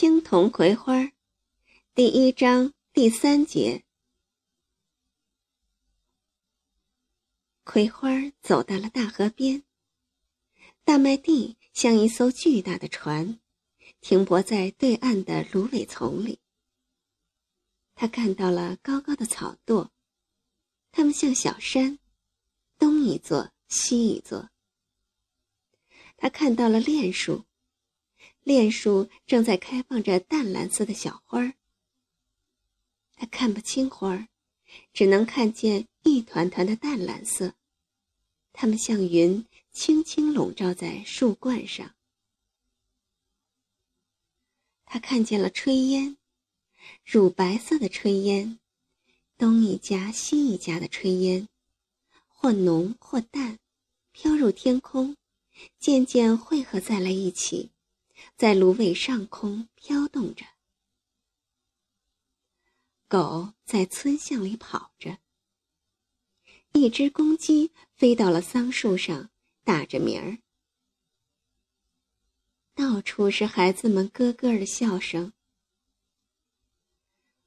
青铜葵花，第一章第三节。葵花走到了大河边，大麦地像一艘巨大的船，停泊在对岸的芦苇丛里。他看到了高高的草垛，它们像小山，东一座西一座。他看到了楝树。楝树正在开放着淡蓝色的小花儿。他看不清花儿，只能看见一团团的淡蓝色，它们像云，轻轻笼罩在树冠上。他看见了炊烟，乳白色的炊烟，东一家西一家的炊烟，或浓或淡，飘入天空，渐渐汇合在了一起。在芦苇上空飘动着，狗在村巷里跑着。一只公鸡飞到了桑树上，打着鸣儿。到处是孩子们咯咯的笑声。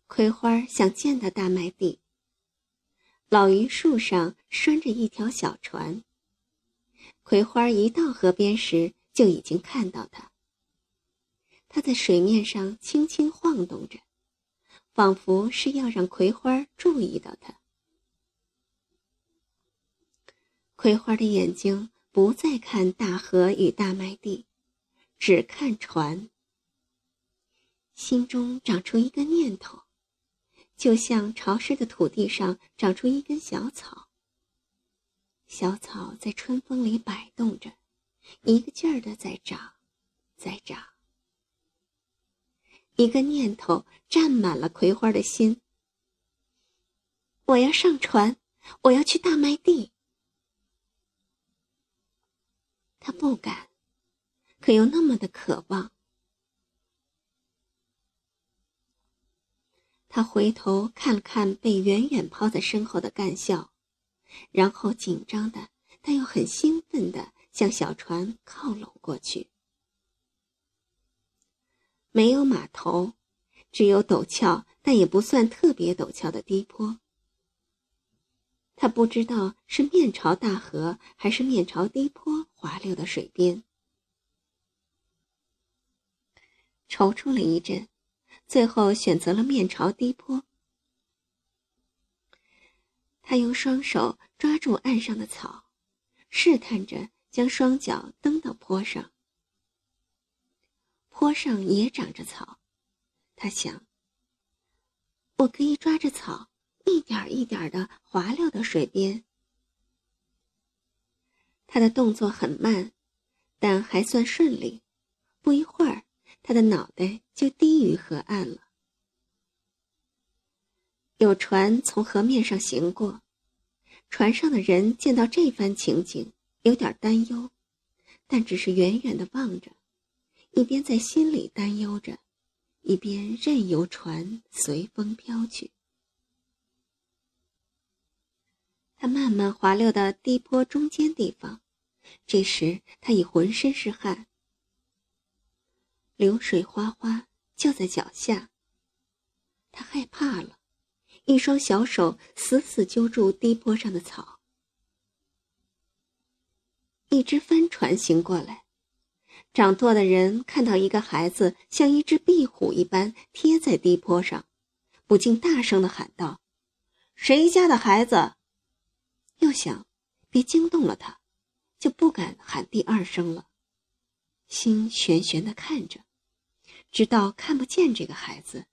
葵花想见到大麦地。老榆树上拴着一条小船。葵花一到河边时，就已经看到它。它在水面上轻轻晃动着，仿佛是要让葵花注意到它。葵花的眼睛不再看大河与大麦地，只看船。心中长出一个念头，就像潮湿的土地上长出一根小草。小草在春风里摆动着，一个劲儿的在长，在长。一个念头占满了葵花的心。我要上船，我要去大麦地。他不敢，可又那么的渴望。他回头看了看被远远抛在身后的干校，然后紧张的，但又很兴奋的向小船靠拢过去。没有码头，只有陡峭但也不算特别陡峭的低坡。他不知道是面朝大河还是面朝低坡滑溜的水边，踌躇了一阵，最后选择了面朝低坡。他用双手抓住岸上的草，试探着将双脚蹬到坡上。坡上也长着草，他想。我可以抓着草，一点一点的滑溜到水边。他的动作很慢，但还算顺利。不一会儿，他的脑袋就低于河岸了。有船从河面上行过，船上的人见到这番情景，有点担忧，但只是远远的望着。一边在心里担忧着，一边任由船随风飘去。他慢慢滑溜到低坡中间地方，这时他已浑身是汗，流水哗哗就在脚下。他害怕了，一双小手死死揪住低坡上的草。一只帆船行过来。掌舵的人看到一个孩子像一只壁虎一般贴在低坡上，不禁大声的喊道：“谁家的孩子？”又想别惊动了他，就不敢喊第二声了，心悬悬的看着，直到看不见这个孩子，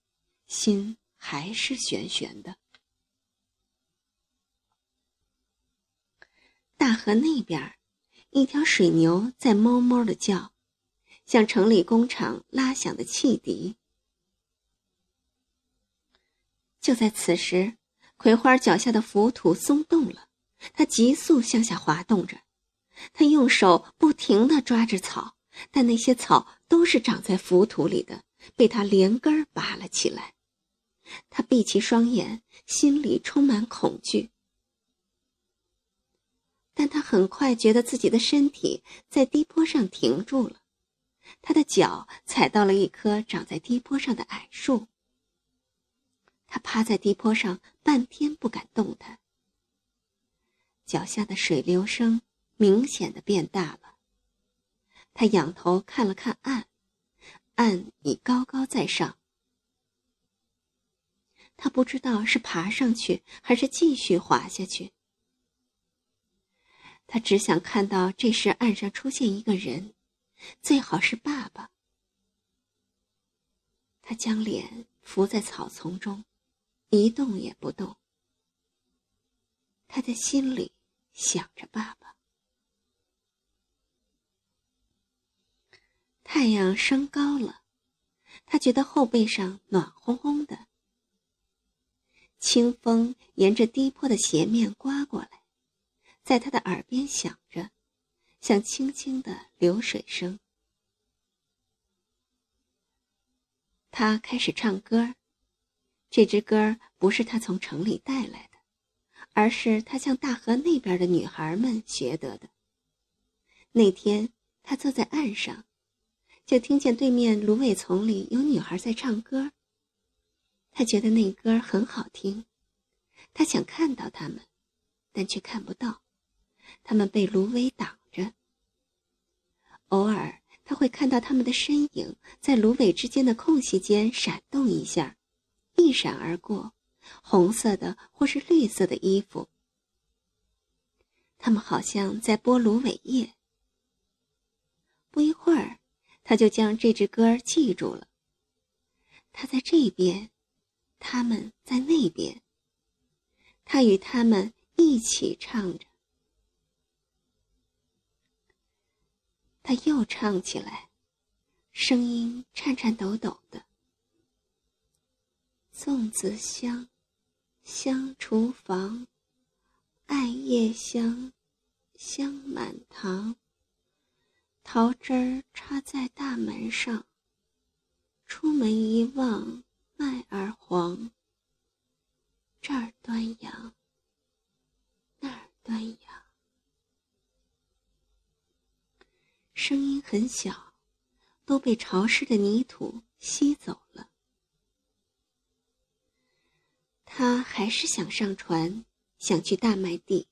心还是悬悬的。大河那边，一条水牛在哞哞的叫。像城里工厂拉响的汽笛。就在此时，葵花脚下的浮土松动了，它急速向下滑动着。他用手不停地抓着草，但那些草都是长在浮土里的，被他连根拔了起来。他闭起双眼，心里充满恐惧。但他很快觉得自己的身体在低坡上停住了。他的脚踩到了一棵长在低坡上的矮树。他趴在低坡上半天不敢动弹。脚下的水流声明显的变大了。他仰头看了看岸，岸已高高在上。他不知道是爬上去还是继续滑下去。他只想看到这时岸上出现一个人，最好是爸爸。他将脸伏在草丛中，一动也不动。他的心里想着爸爸。太阳升高了，他觉得后背上暖烘烘的。清风沿着低坡的斜面刮过来，在他的耳边响着，像轻轻的流水声。他开始唱歌，这支歌不是他从城里带来的，而是他向大河那边的女孩们学得的。那天他坐在岸上，就听见对面芦苇丛里有女孩在唱歌。他觉得那歌很好听，他想看到他们，但却看不到，他们被芦苇挡。偶尔他会看到他们的身影在芦苇之间的空隙间闪动一下，一闪而过，红色的或是绿色的衣服。他们好像在剥芦苇叶。不一会儿，他就将这支歌记住了。他在这边。他们在那边，他与他们一起唱着。他又唱起来，声音颤颤抖抖的。粽子香，香厨房，艾叶香，香满堂。桃枝儿插在大门上，出门一望。麦儿黄，这儿端阳，那儿端阳，声音很小，都被潮湿的泥土吸走了。他还是想上船，想去大麦地。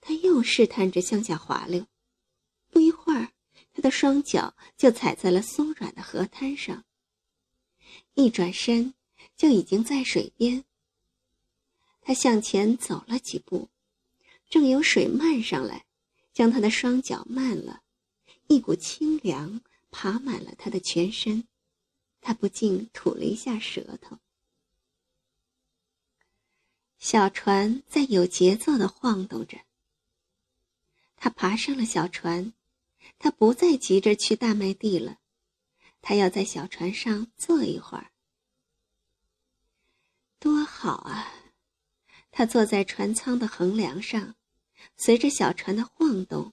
他又试探着向下滑溜，不一会儿，他的双脚就踩在了松软的河滩上。一转身，就已经在水边。他向前走了几步，正有水漫上来，将他的双脚漫了，一股清凉爬满了他的全身，他不禁吐了一下舌头。小船在有节奏的晃动着。他爬上了小船，他不再急着去大麦地了。他要在小船上坐一会儿，多好啊！他坐在船舱的横梁上，随着小船的晃动，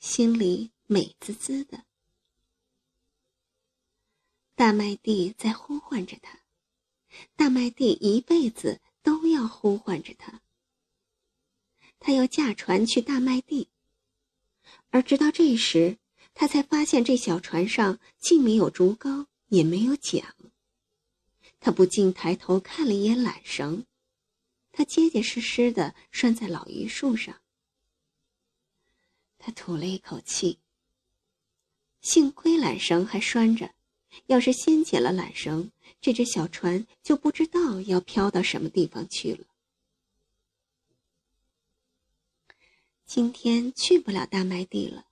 心里美滋滋的。大麦地在呼唤着他，大麦地一辈子都要呼唤着他。他要驾船去大麦地，而直到这时。他才发现，这小船上既没有竹篙，也没有桨。他不禁抬头看了一眼缆绳，它结结实实的拴在老榆树上。他吐了一口气。幸亏缆绳还拴着，要是先解了缆绳，这只小船就不知道要飘到什么地方去了。今天去不了大麦地了。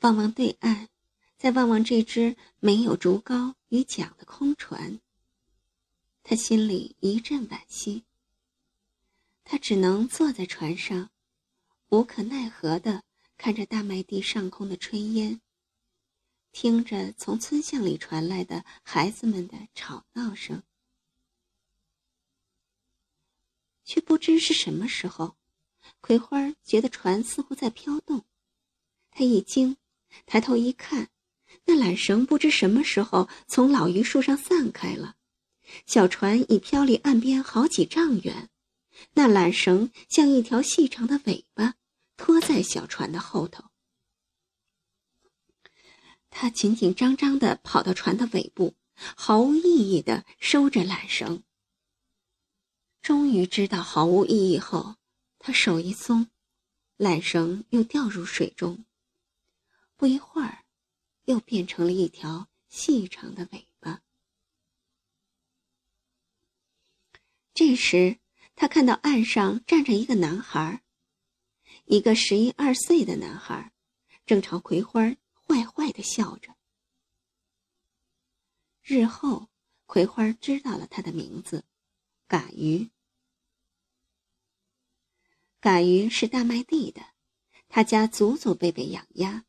望望对岸，再望望这只没有竹篙与桨的空船，他心里一阵惋惜。他只能坐在船上，无可奈何的看着大麦地上空的炊烟，听着从村巷里传来的孩子们的吵闹声，却不知是什么时候，葵花觉得船似乎在飘动，他一惊。抬头一看，那缆绳不知什么时候从老榆树上散开了，小船已飘离岸边好几丈远。那缆绳像一条细长的尾巴，拖在小船的后头。他紧紧张张地跑到船的尾部，毫无意义地收着缆绳。终于知道毫无意义后，他手一松，缆绳又掉入水中。不一会儿，又变成了一条细长的尾巴。这时，他看到岸上站着一个男孩，一个十一二岁的男孩，正朝葵花坏坏的笑着。日后，葵花知道了他的名字，嘎鱼。嘎鱼是大麦地的，他家祖祖辈辈养鸭。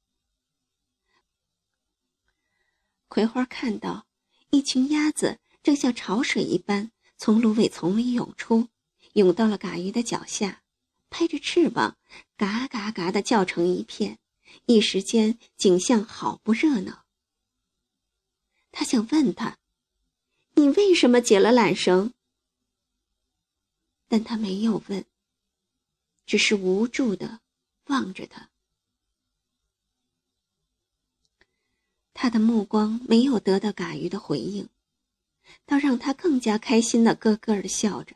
葵花看到一群鸭子正像潮水一般从芦苇丛里涌出，涌到了嘎鱼的脚下，拍着翅膀，嘎嘎嘎的叫成一片。一时间，景象好不热闹。他想问他：“你为什么解了缆绳？”但他没有问，只是无助的望着他。他的目光没有得到嘎鱼的回应，倒让他更加开心的咯咯的笑着。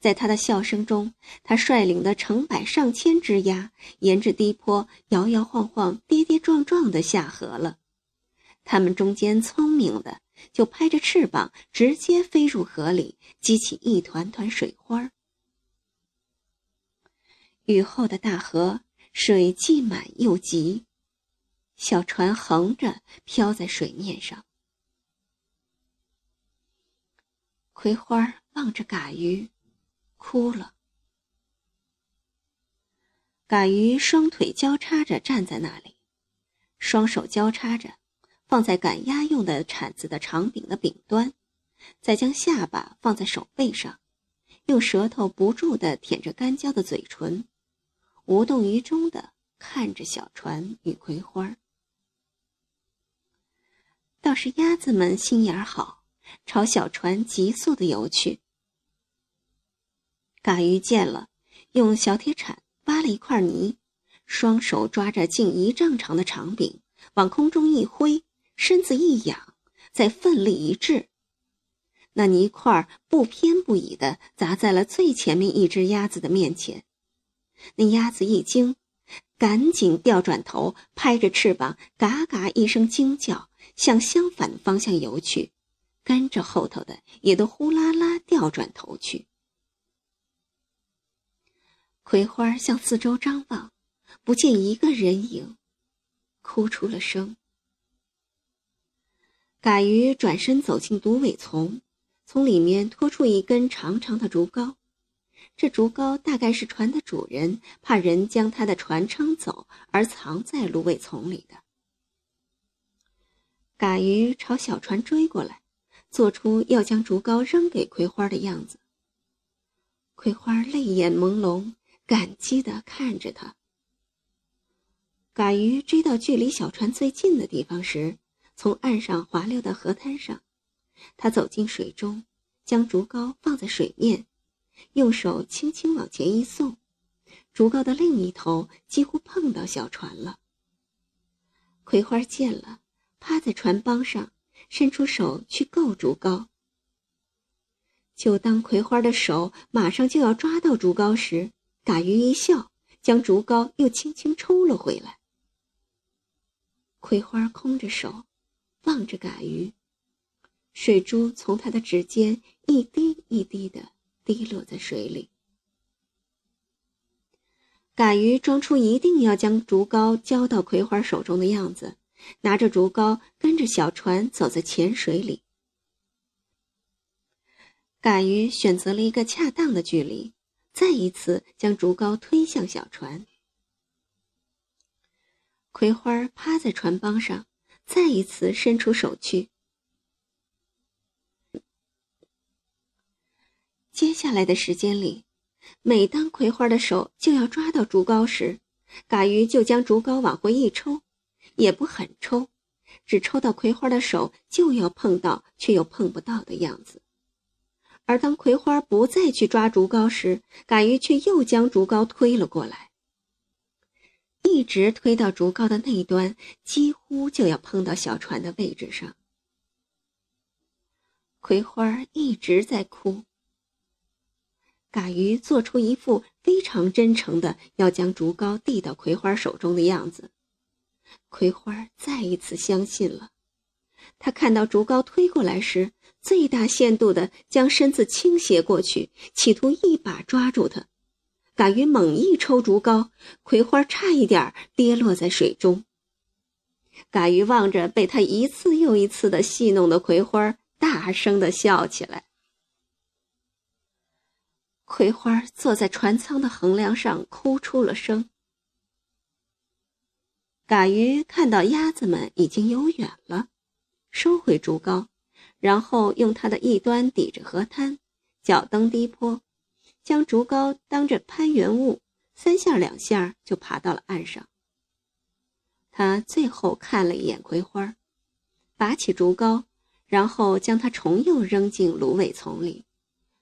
在他的笑声中，他率领的成百上千只鸭沿着低坡摇摇晃晃、跌跌撞撞地下河了。他们中间聪明的就拍着翅膀，直接飞入河里，激起一团团水花。雨后的大河水既满又急，小船横着漂在水面上。葵花望着嘎鱼。哭了。嘎鱼双腿交叉着站在那里，双手交叉着，放在赶鸭用的铲子的长柄的柄端，再将下巴放在手背上，用舌头不住地舔着干焦的嘴唇，无动于衷地看着小船与葵花。倒是鸭子们心眼好，朝小船急速地游去。嘎鱼见了，用小铁铲挖了一块泥，双手抓着近一丈长的长柄，往空中一挥，身子一仰，再奋力一掷，那泥块不偏不倚地砸在了最前面一只鸭子的面前。那鸭子一惊，赶紧掉转头，拍着翅膀，嘎嘎一声惊叫，向相反方向游去，跟着后头的也都呼啦啦掉转头去。葵花向四周张望，不见一个人影，哭出了声。嘎鱼转身走进芦苇丛，从里面拖出一根长长的竹篙。这竹篙大概是船的主人怕人将他的船撑走而藏在芦苇丛里的。嘎鱼朝小船追过来，做出要将竹篙扔给葵花的样子。葵花泪眼朦胧。感激地看着他。嘎鱼追到距离小船最近的地方时，从岸上滑溜到河滩上。他走进水中，将竹篙放在水面，用手轻轻往前一送，竹篙的另一头几乎碰到小船了。葵花见了，趴在船帮上，伸出手去够竹篙。就当葵花的手马上就要抓到竹篙时，嘎鱼一笑，将竹篙又轻轻抽了回来。葵花空着手，望着嘎鱼，水珠从他的指尖一滴一滴的滴落在水里。嘎鱼装出一定要将竹篙交到葵花手中的样子，拿着竹篙跟着小船走在浅水里。嘎鱼选择了一个恰当的距离。再一次将竹篙推向小船，葵花趴在船帮上，再一次伸出手去。接下来的时间里，每当葵花的手就要抓到竹篙时，嘎鱼就将竹篙往回一抽，也不狠抽，只抽到葵花的手就要碰到却又碰不到的样子。而当葵花不再去抓竹篙时，嘎鱼却又将竹篙推了过来。一直推到竹篙的那端，几乎就要碰到小船的位置上。葵花一直在哭。嘎鱼做出一副非常真诚的要将竹篙递到葵花手中的样子，葵花再一次相信了。他看到竹篙推过来时，最大限度的将身子倾斜过去，企图一把抓住他。嘎鱼猛一抽竹篙，葵花差一点跌落在水中。嘎鱼望着被他一次又一次的戏弄的葵花。大声的笑起来。葵花坐在船舱的横梁上，哭出了声。嘎鱼看到鸭子们已经游远了，收回竹篙，然后用它的一端抵着河滩，脚蹬低坡，将竹篙当着攀援物，三下两下就爬到了岸上。他最后看了一眼葵花，拔起竹篙。然后将它重又扔进芦苇丛里，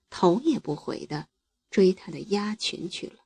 头也不回的追他的鸭群去了。